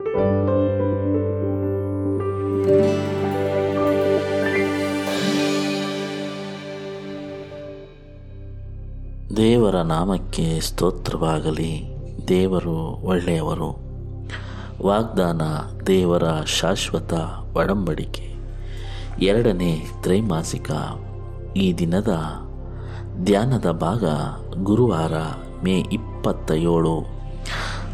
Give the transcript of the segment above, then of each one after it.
ದೇವರ ನಾಮಕ್ಕೆ ಸ್ತೋತ್ರವಾಗಲಿ. ದೇವರು ಒಳ್ಳೆಯವರು. ವಾಗ್ದಾನ ದೇವರ ಶಾಶ್ವತ ಒಡಂಬಡಿಕೆ. ಎರಡನೇ ತ್ರೈಮಾಸಿಕ. ಈ ದಿನದ ಧ್ಯಾನದ ಭಾಗ ಗುರುವಾರ ಮೇ ಇಪ್ಪತ್ತ ಏಳು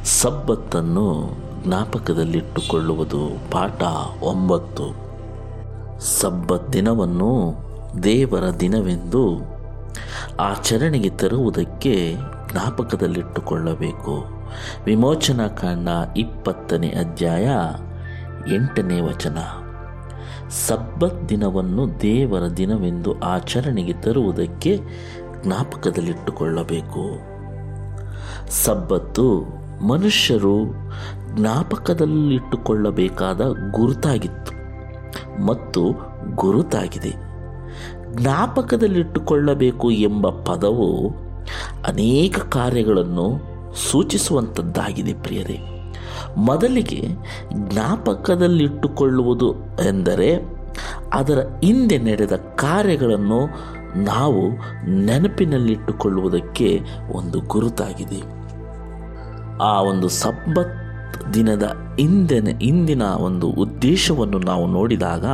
ಸಬ್ಬತ್ತನ್ನು ಜ್ಞಾಪಕದಲ್ಲಿಟ್ಟುಕೊಳ್ಳುವುದು ಪಾಠ ಒಂಬತ್ತು. ಸಬ್ಬತ್ ದಿನವನ್ನು ದೇವರ ದಿನವೆಂದು ಆಚರಣೆಗೆ ತರುವುದಕ್ಕೆ ಜ್ಞಾಪಕದಲ್ಲಿಟ್ಟುಕೊಳ್ಳಬೇಕು. ವಿಮೋಚನಾ ಕಾಂಡ ಇಪ್ಪತ್ತನೇ ಅಧ್ಯಾಯ ಎಂಟನೇ ವಚನ. ಸಬ್ಬತ್ ದಿನವನ್ನು ದೇವರ ದಿನವೆಂದು ಆಚರಣೆಗೆ ತರುವುದಕ್ಕೆ ಜ್ಞಾಪಕದಲ್ಲಿಟ್ಟುಕೊಳ್ಳಬೇಕು. ಸಬ್ಬತ್ತು ಮನುಷ್ಯರು ಜ್ಞಾಪಕದಲ್ಲಿಟ್ಟುಕೊಳ್ಳಬೇಕಾದ ಗುರುತಾಗಿತ್ತು ಮತ್ತು ಗುರುತಾಗಿದೆ. ಜ್ಞಾಪಕದಲ್ಲಿಟ್ಟುಕೊಳ್ಳಬೇಕು ಎಂಬ ಪದವು ಅನೇಕ ಕಾರ್ಯಗಳನ್ನು ಸೂಚಿಸುವಂಥದ್ದಾಗಿದೆ ಪ್ರಿಯರೇ. ಮೊದಲಿಗೆ ಜ್ಞಾಪಕದಲ್ಲಿಟ್ಟುಕೊಳ್ಳುವುದು ಎಂದರೆ ಅದರ ಹಿಂದೆ ನಡೆದ ಕಾರ್ಯಗಳನ್ನು ನಾವು ನೆನಪಿನಲ್ಲಿಟ್ಟುಕೊಳ್ಳುವುದಕ್ಕೆ ಒಂದು ಗುರುತಾಗಿದೆ. ಆ ಒಂದು ಸಬ್ಬತ್ ದಿನದ ಹಿಂದಿನ ಇಂದಿನ ಒಂದು ಉದ್ದೇಶವನ್ನು ನಾವು ನೋಡಿದಾಗ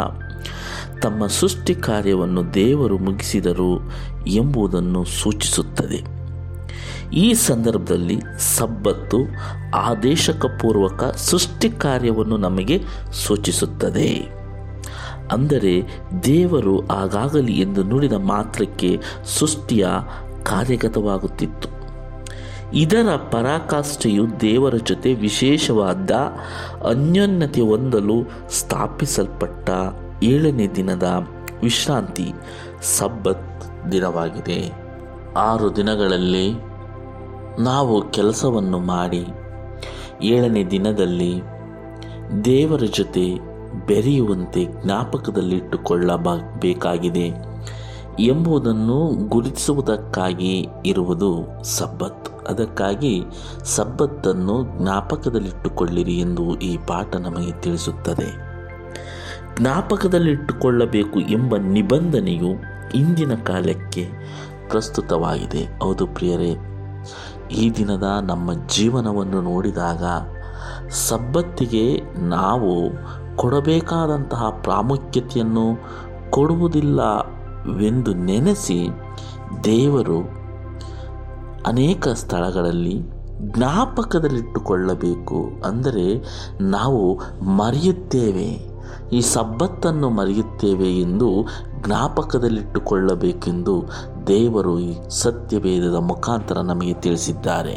ತಮ್ಮ ಸೃಷ್ಟಿ ಕಾರ್ಯವನ್ನು ದೇವರು ಮುಗಿಸಿದರು ಎಂಬುದನ್ನು ಸೂಚಿಸುತ್ತದೆ. ಈ ಸಂದರ್ಭದಲ್ಲಿ ಸಬ್ಬತ್ತು ಆದೇಶಕ ಪೂರ್ವಕ ಸೃಷ್ಟಿ ಕಾರ್ಯವನ್ನು ನಮಗೆ ಸೂಚಿಸುತ್ತದೆ. ಅಂದರೆ ದೇವರು ಆಗಾಗಲಿ ಎಂದು ನುಡಿದ ಮಾತ್ರಕ್ಕೆ ಸೃಷ್ಟಿಯ ಕಾರ್ಯಗತವಾಗುತ್ತಿತ್ತು. ಇದರ ಪರಾಕಾಷ್ಠೆಯು ದೇವರ ಜೊತೆ ವಿಶೇಷವಾದ ಅನ್ಯೋನ್ಯತೆ ಹೊಂದಲು ಸ್ಥಾಪಿಸಲ್ಪಟ್ಟ ಏಳನೇ ದಿನದ ವಿಶ್ರಾಂತಿ ಸಬ್ಬತ್ ದಿನವಾಗಿದೆ. ಆರು ದಿನಗಳಲ್ಲಿ ನಾವು ಕೆಲಸವನ್ನು ಮಾಡಿ ಏಳನೇ ದಿನದಲ್ಲಿ ದೇವರ ಜೊತೆ ಬೆರೆಯುವಂತೆ ಜ್ಞಾಪಕದಲ್ಲಿಟ್ಟುಕೊಳ್ಳಬೇಕಾಗಿದೆ ಎಂಬುದನ್ನು ಗುರುತಿಸುವುದಕ್ಕಾಗಿ ಇರುವುದು ಸಬ್ಬತ್. ಅದಕ್ಕಾಗಿ ಸಬ್ಬತ್ತನ್ನು ಜ್ಞಾಪಕದಲ್ಲಿಟ್ಟುಕೊಳ್ಳಿರಿ ಎಂದು ಈ ಪಾಠ ನಮಗೆ ತಿಳಿಸುತ್ತದೆ. ಜ್ಞಾಪಕದಲ್ಲಿಟ್ಟುಕೊಳ್ಳಬೇಕು ಎಂಬ ನಿಬಂಧನೆಯು ಇಂದಿನ ಕಾಲಕ್ಕೆ ಪ್ರಸ್ತುತವಾಗಿದೆ. ಹೌದು ಪ್ರಿಯರೇ, ಈ ದಿನದ ನಮ್ಮ ಜೀವನವನ್ನು ನೋಡಿದಾಗ ಸಬ್ಬತ್ತಿಗೆ ನಾವು ಕೊಡಬೇಕಾದಂತಹ ಪ್ರಾಮುಖ್ಯತೆಯನ್ನು ಕೊಡುವುದಿಲ್ಲವೆಂದು ನೆನೆಸಿ ದೇವರು ಅನೇಕ ಸ್ಥಳಗಳಲ್ಲಿ ಜ್ಞಾಪಕದಲ್ಲಿಟ್ಟುಕೊಳ್ಳಬೇಕು ಅಂದರೆ ನಾವು ಮರೆಯುತ್ತೇವೆ. ಈ ಸಬ್ಬತ್ತನ್ನು ಮರೆಯುತ್ತೇವೆ ಎಂದು ಜ್ಞಾಪಕದಲ್ಲಿಟ್ಟುಕೊಳ್ಳಬೇಕೆಂದು ದೇವರು ಈ ಸತ್ಯವೇದದ ಮುಖಾಂತರ ನಮಗೆ ತಿಳಿಸಿದ್ದಾರೆ.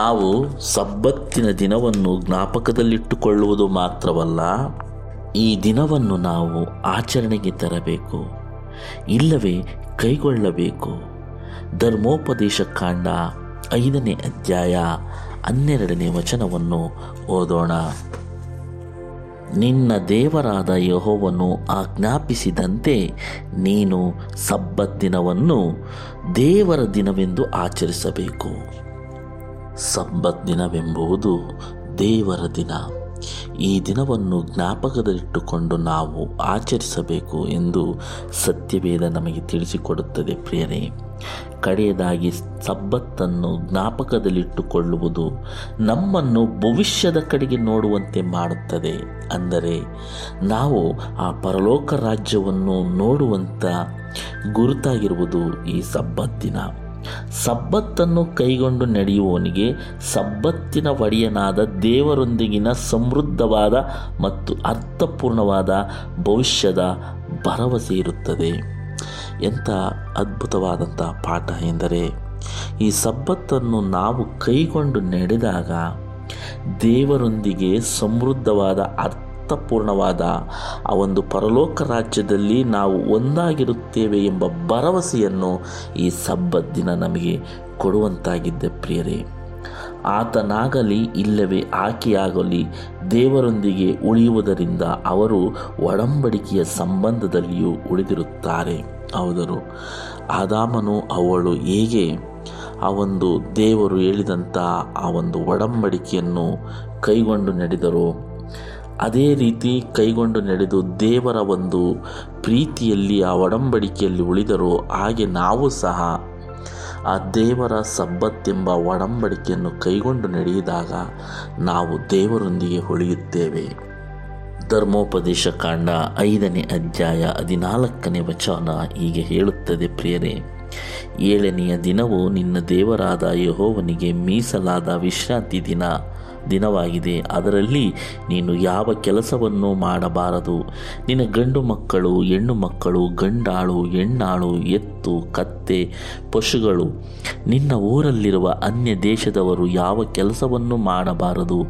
ನಾವು ಸಬ್ಬತ್ತಿನ ದಿನವನ್ನು ಜ್ಞಾಪಕದಲ್ಲಿಟ್ಟುಕೊಳ್ಳುವುದು ಮಾತ್ರವಲ್ಲ, ಈ ದಿನವನ್ನು ನಾವು ಆಚರಣೆಗೆ ತರಬೇಕು, ಇಲ್ಲವೇ ಕೈಗೊಳ್ಳಬೇಕು. ಧರ್ಮೋಪದೇಶ ಕಾಂಡ ಐದನೇ ಅಧ್ಯಾಯ ಹನ್ನೆರಡನೇ ವಚನವನ್ನು ಓದೋಣ. ನಿನ್ನ ದೇವರಾದ ಯಹೋವನ್ನು ಆಜ್ಞಾಪಿಸಿದಂತೆ ನೀನು ಸಬ್ಬತ್ ದಿನವನ್ನು ದೇವರ ದಿನವೆಂದು ಆಚರಿಸಬೇಕು. ಸಬ್ಬತ್ ದಿನವೆಂಬುದು ದೇವರ ದಿನ. ಈ ದಿನವನ್ನು ಜ್ಞಾಪಕದಲ್ಲಿಟ್ಟುಕೊಂಡು ನಾವು ಆಚರಿಸಬೇಕು ಎಂದು ಸತ್ಯವೇದ ನಮಗೆ ತಿಳಿಸಿಕೊಡುತ್ತದೆ ಪ್ರಿಯರೇ. ಕಡೆಯದಾಗಿ ಸಬ್ಬತ್ತನ್ನು ಜ್ಞಾಪಕದಲ್ಲಿಟ್ಟುಕೊಳ್ಳುವುದು ನಮ್ಮನ್ನು ಭವಿಷ್ಯದ ಕಡೆಗೆ ನೋಡುವಂತೆ ಮಾಡುತ್ತದೆ. ಅಂದರೆ ನಾವು ಆ ಪರಲೋಕ ರಾಜ್ಯವನ್ನು ನೋಡುವಂಥ ಗುರುತಾಗಿರುವುದು ಈ ಸಬ್ಬತ್ತಿನ ಸಬ್ಬತ್ತನ್ನು ಕೈಗೊಂಡು ನಡೆಯುವವನಿಗೆ ಸಬ್ಬತ್ತಿನ ಒಡೆಯನಾದ ದೇವರೊಂದಿಗಿನ ಸಮೃದ್ಧವಾದ ಮತ್ತು ಅರ್ಥಪೂರ್ಣವಾದ ಭವಿಷ್ಯದ ಭರವಸೆ ಇರುತ್ತದೆ. ಎಂಥ ಅದ್ಭುತವಾದಂಥ ಪಾಠ ಎಂದರೆ, ಈ ಸಬ್ಬತ್ತನ್ನು ನಾವು ಕೈಗೊಂಡು ನಡೆದಾಗ ದೇವರೊಂದಿಗೆ ಸಮೃದ್ಧವಾದ ಅರ್ಥಪೂರ್ಣವಾದ ಆ ಒಂದು ಪರಲೋಕ ರಾಜ್ಯದಲ್ಲಿ ನಾವು ಒಂದಾಗಿರುತ್ತೇವೆ ಎಂಬ ಭರವಸೆಯನ್ನು ಈ ಸಬ್ಬತ್ ದಿನ ನಮಗೆ ಕೊಡುವಂತಾಗಿದ್ದ ಪ್ರಿಯರೇ. ಆತನಾಗಲಿ ಇಲ್ಲವೇ ಆಕೆಯಾಗಲಿ ದೇವರೊಂದಿಗೆ ಉಳಿಯುವುದರಿಂದ ಅವರು ಒಡಂಬಡಿಕೆಯ ಸಂಬಂಧದಲ್ಲಿಯೂ ಉಳಿದಿರುತ್ತಾರೆ. ಹೌದರು. ಆದಾಮನು ಅವಳು ಹೇಗೆ ಆ ಒಂದು ದೇವರು ಹೇಳಿದಂಥ ಆ ಒಂದು ಒಡಂಬಡಿಕೆಯನ್ನು ಕೈಗೊಂಡು ನಡೆದರು? ಅದೇ ರೀತಿ ಕೈಗೊಂಡು ನಡೆದು ದೇವರ ಒಂದು ಪ್ರೀತಿಯಲ್ಲಿ, ಆ ಒಡಂಬಡಿಕೆಯಲ್ಲಿ ಉಳಿದರು ಹಾಗೆ ನಾವು ಸಹ ಆ ದೇವರ ಸಬ್ಬತ್ತೆಂಬ ಒಡಂಬಡಿಕೆಯನ್ನು ಕೈಗೊಂಡು ನಡೆಯಿದಾಗ ನಾವು ದೇವರೊಂದಿಗೆ ಉಳಿಯುತ್ತೇವೆ. ಧರ್ಮೋಪದೇಶ ಕಾಂಡ ಐದನೇ ಅಧ್ಯಾಯ ಹದಿನಾಲ್ಕನೇ ವಚನ ಹೀಗೆ ಹೇಳುತ್ತದೆ, ಪ್ರಿಯರೇ, ಏಳನೆಯ ದಿನವು ನಿನ್ನ ದೇವರಾದ ಯಹೋವನಿಗೆ ಮೀಸಲಾದ ವಿಶ್ರಾಂತಿ ದಿನ. ದಿನವಾಗಿದೆ. ಅದರಲ್ಲಿ ನೀನು ಯಾವ ಕೆಲಸವನ್ನು ಮಾಡಬಾರದು? ನಿನ್ನ ಗಂಡು ಮಕ್ಕಳು, ಹೆಣ್ಣು ಮಕ್ಕಳು, ಗಂಡಾಳು, ಹೆಣ್ಣಾಳು, ಎತ್ತು, ಕತ್ತೆ, ಪಶುಗಳು. ನಿನ್ನ ಊರಲ್ಲಿರುವ ಅನ್ಯ ದೇಶದವರು ಯಾವ ಕೆಲಸವನ್ನು ಮಾಡಬಾರದು?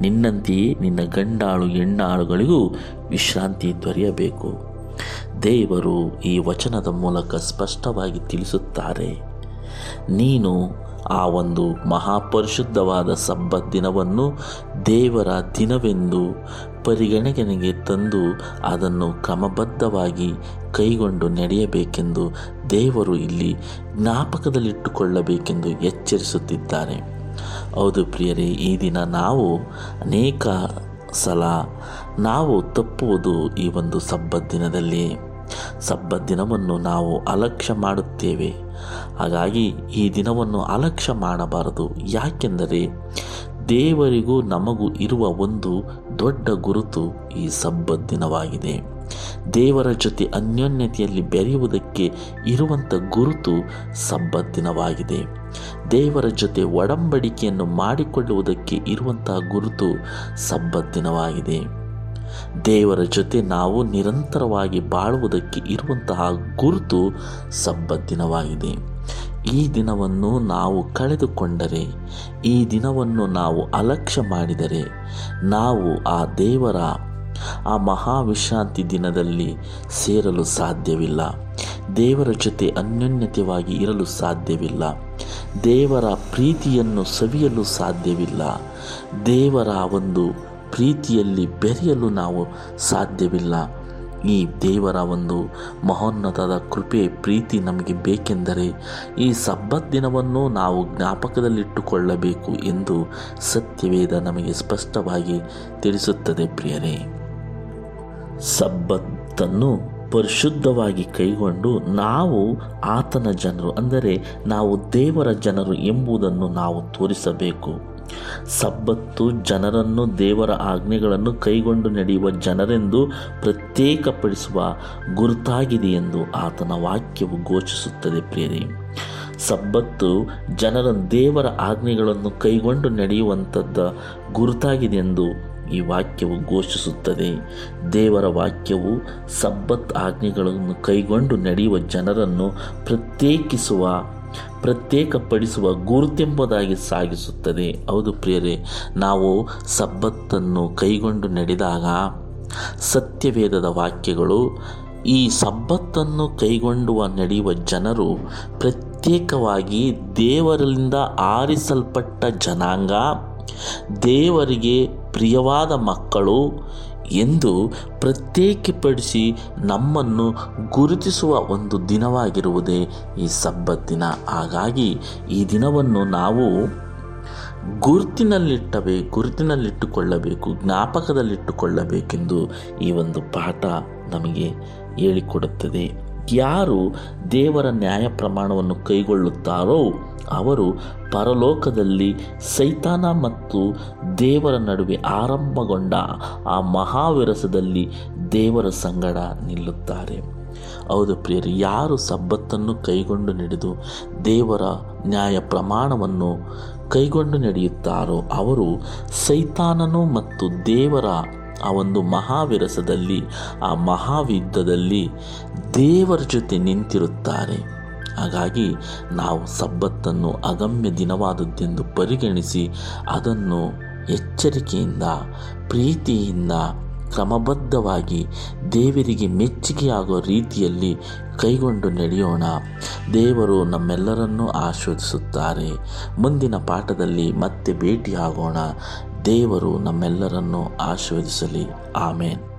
ನಿನ್ನಂತೆಯೇ ನಿನ್ನ ಗಂಡಾಳು, ಹೆಣ್ಣಾಳುಗಳಿಗೂ ವಿಶ್ರಾಂತಿ ದೊರೆಯಬೇಕು. ದೇವರು ಈ ವಚನದ ಮೂಲಕ ಸ್ಪಷ್ಟವಾಗಿ ತಿಳಿಸುತ್ತಾರೆ. ನೀನು ಆ ಒಂದು ಮಹಾಪರಿಶುದ್ಧವಾದ ಸಬ್ಬತ್ ದಿನವನ್ನು ದೇವರ ದಿನವೆಂದು ಪರಿಗಣನೆಗೆ ತಂದು ಅದನ್ನು ಕ್ರಮಬದ್ಧವಾಗಿ ಕೈಗೊಂಡು ನಡೆಯಬೇಕೆಂದು ದೇವರು ಇಲ್ಲಿ ಜ್ಞಾಪಕದಲ್ಲಿಟ್ಟುಕೊಳ್ಳಬೇಕೆಂದು ಎಚ್ಚರಿಸುತ್ತಿದ್ದಾರೆ. ಹೌದು ಪ್ರಿಯರೇ, ಈ ದಿನ ನಾವು ಅನೇಕ ಸಲ ನಾವು ತಪ್ಪುವುದು ಈ ಒಂದು ಸಬ್ಬತ್ ದಿನದಲ್ಲಿ ಸಬ್ಬತ್ ದಿನವನ್ನು ನಾವು ಅಲಕ್ಷ್ಯ ಮಾಡುತ್ತೇವೆ. ಹಾಗಾಗಿ ಈ ದಿನವನ್ನು ಅಲಕ್ಷ್ಯ ಮಾಡಬಾರದು. ಯಾಕೆಂದರೆ ದೇವರಿಗೂ ನಮಗೂ ಇರುವ ಒಂದು ದೊಡ್ಡ ಗುರುತು ಈ ಸಬ್ಬತ್ ದಿನವಾಗಿದೆ. ದೇವರ ಜೊತೆ ಅನ್ಯೋನ್ಯತೆಯಲ್ಲಿ ಬೆರೆಯುವುದಕ್ಕೆ ಇರುವಂಥ ಗುರುತು ಸಬ್ಬತ್ ದಿನವಾಗಿದೆ. ದೇವರ ಜೊತೆ ಒಡಂಬಡಿಕೆಯನ್ನು ಮಾಡಿಕೊಳ್ಳುವುದಕ್ಕೆ ಇರುವಂತಹ ಗುರುತು ಸಬ್ಬತ್ ದಿನವಾಗಿದೆ. ದೇವರ ಜೊತೆ ನಾವು ನಿರಂತರವಾಗಿ ಬಾಳುವುದಕ್ಕೆ ಇರುವಂತಹ ಗುರುತು ಸಬ್ಬತ್ ದಿನವಾಗಿದೆ. ಈ ದಿನವನ್ನು ನಾವು ಕಳೆದುಕೊಂಡರೆ, ಈ ದಿನವನ್ನು ನಾವು ಅಲಕ್ಷ್ಯ ಮಾಡಿದರೆ, ನಾವು ಆ ದೇವರ, ಆ ಮಹಾವಿಶ್ರಾಂತಿ ದಿನದಲ್ಲಿ ಸೇರಲು ಸಾಧ್ಯವಿಲ್ಲ. ದೇವರ ಜೊತೆ ಅನ್ಯೋನ್ಯತೆಯಾಗಿ ಇರಲು ಸಾಧ್ಯವಿಲ್ಲ. ದೇವರ ಪ್ರೀತಿಯನ್ನು ಸವಿಯಲು ಸಾಧ್ಯವಿಲ್ಲ. ದೇವರ ಒಂದು ಪ್ರೀತಿಯಲ್ಲಿ ಬೆರೆಯಲು ನಾವು ಸಾಧ್ಯವಿಲ್ಲ. ಈ ದೇವರ ಒಂದು ಮಹೋನ್ನತದ ಕೃಪೆ ಪ್ರೀತಿ ನಮಗೆ ಬೇಕೆಂದರೆ ಈ ಸಬ್ಬತ್ ದಿನವನ್ನು ನಾವು ಜ್ಞಾಪಕದಲ್ಲಿಟ್ಟುಕೊಳ್ಳಬೇಕು ಎಂದು ಸತ್ಯವೇದ ನಮಗೆ ಸ್ಪಷ್ಟವಾಗಿ ತಿಳಿಸುತ್ತದೆ ಪ್ರಿಯರೇ. ಸಬ್ಬತ್ತನ್ನು ಪರಿಶುದ್ಧವಾಗಿ ಕೈಗೊಂಡು ನಾವು ಆತನ ಜನರು, ಅಂದರೆ ನಾವು ದೇವರ ಜನರು ಎಂಬುದನ್ನು ನಾವು ತೋರಿಸಬೇಕು. ಸಬ್ಬತ್ತು ಜನರನ್ನು ದೇವರ ಆಜ್ಞೆಗಳನ್ನು ಕೈಗೊಂಡು ನಡೆಯುವ ಜನರೆಂದು ಪ್ರತ್ಯೇಕಪಡಿಸುವ ಗುರುತಾಗಿದೆ ಎಂದು ಆತನ ವಾಕ್ಯವು ಘೋಷಿಸುತ್ತದೆ ಪ್ರಿಯರೇ. ಸಬ್ಬತ್ತು ಜನರ ದೇವರ ಆಜ್ಞೆಗಳನ್ನು ಕೈಗೊಂಡು ನಡೆಯುವಂಥದ್ದ ಗುರುತಾಗಿದೆ ಎಂದು ಈ ವಾಕ್ಯವು ಘೋಷಿಸುತ್ತದೆ. ದೇವರ ವಾಕ್ಯವು ಸಬ್ಬತ್ ಆಜ್ಞೆಗಳನ್ನು ಕೈಗೊಂಡು ನಡೆಯುವ ಜನರನ್ನು ಪ್ರತ್ಯೇಕಿಸುವ ಪ್ರತ್ಯೇಕಪಡಿಸುವ ಗುರುತೆಂಬುದಾಗಿ ಸಾಗಿಸುತ್ತದೆ. ಹೌದು ಪ್ರಿಯರೇ, ನಾವು ಸಬ್ಬತ್ತನ್ನು ಕೈಗೊಂಡು ನಡೆದಾಗ ಸತ್ಯವೇದದ ವಾಕ್ಯಗಳು, ಈ ಸಬ್ಬತ್ತನ್ನು ಕೈಗೊಂಡುವ ನಡೆಯುವ ಜನರು ಪ್ರತ್ಯೇಕವಾಗಿ ದೇವರಿಂದ ಆರಿಸಲ್ಪಟ್ಟ ಜನಾಂಗ, ದೇವರಿಗೆ ಪ್ರಿಯವಾದ ಮಕ್ಕಳು ಎಂದು ಪ್ರತ್ಯೇಕಪಡಿಸಿ ನಮ್ಮನ್ನು ಗುರುತಿಸುವ ಒಂದು ದಿನವಾಗಿರುವುದೇ ಈ ಸಬ್ಬತ್ ದಿನ. ಹಾಗಾಗಿ ಈ ದಿನವನ್ನು ನಾವು ಗುರುತಿನಲ್ಲಿಟ್ಟಬೇ ಗುರುತಿನಲ್ಲಿಟ್ಟುಕೊಳ್ಳಬೇಕು, ಜ್ಞಾಪಕದಲ್ಲಿಟ್ಟುಕೊಳ್ಳಬೇಕೆಂದು ಈ ಒಂದು ಪಾಠ ನಮಗೆ ಹೇಳಿಕೊಡುತ್ತದೆ. ಯಾರು ದೇವರ ನ್ಯಾಯ ಪ್ರಮಾಣವನ್ನು ಕೈಗೊಳ್ಳುತ್ತಾರೋ ಅವರು ಪರಲೋಕದಲ್ಲಿ ಸೈತಾನ ಮತ್ತು ದೇವರ ನಡುವೆ ಆರಂಭಗೊಂಡ ಆ ಮಹಾವಿರಸದಲ್ಲಿ ದೇವರ ಸಂಗಡ ನಿಲ್ಲುತ್ತಾರೆ. ಹೌದು ಪ್ರಿಯರು, ಯಾರು ಸಬ್ಬತ್ತನ್ನು ಕೈಗೊಂಡು ನಡೆದು ದೇವರ ನ್ಯಾಯ ಪ್ರಮಾಣವನ್ನು ಕೈಗೊಂಡು ನಡೆಯುತ್ತಾರೋ ಅವರು ಸೈತಾನನು ಮತ್ತು ದೇವರ ಆ ಒಂದು ಮಹಾವಿರಸದಲ್ಲಿ, ಆ ಮಹಾವಿದ್ಧದಲ್ಲಿ ದೇವರ ಜೊತೆ ನಿಂತಿರುತ್ತಾರೆ. ಹಾಗಾಗಿ ನಾವು ಸಬ್ಬತ್ತನ್ನು ಅಗಮ್ಯ ದಿನವಾದದ್ದೆಂದು ಪರಿಗಣಿಸಿ ಅದನ್ನು ಎಚ್ಚರಿಕೆಯಿಂದ, ಪ್ರೀತಿಯಿಂದ, ಕ್ರಮಬದ್ಧವಾಗಿ ದೇವರಿಗೆ ಮೆಚ್ಚುಗೆಯಾಗುವ ರೀತಿಯಲ್ಲಿ ಕೈಗೊಂಡು ನಡೆಯೋಣ. ದೇವರು ನಮ್ಮೆಲ್ಲರನ್ನೂ ಆಶೀರ್ವದಿಸುತ್ತಾರೆ. ಮುಂದಿನ ಪಾಠದಲ್ಲಿ ಮತ್ತೆ ಭೇಟಿಯಾಗೋಣ. ದೇವರು ನಮ್ಮೆಲ್ಲರನ್ನು ಆಶೀರ್ವದಿಸಲಿ. ಆಮೇನ್.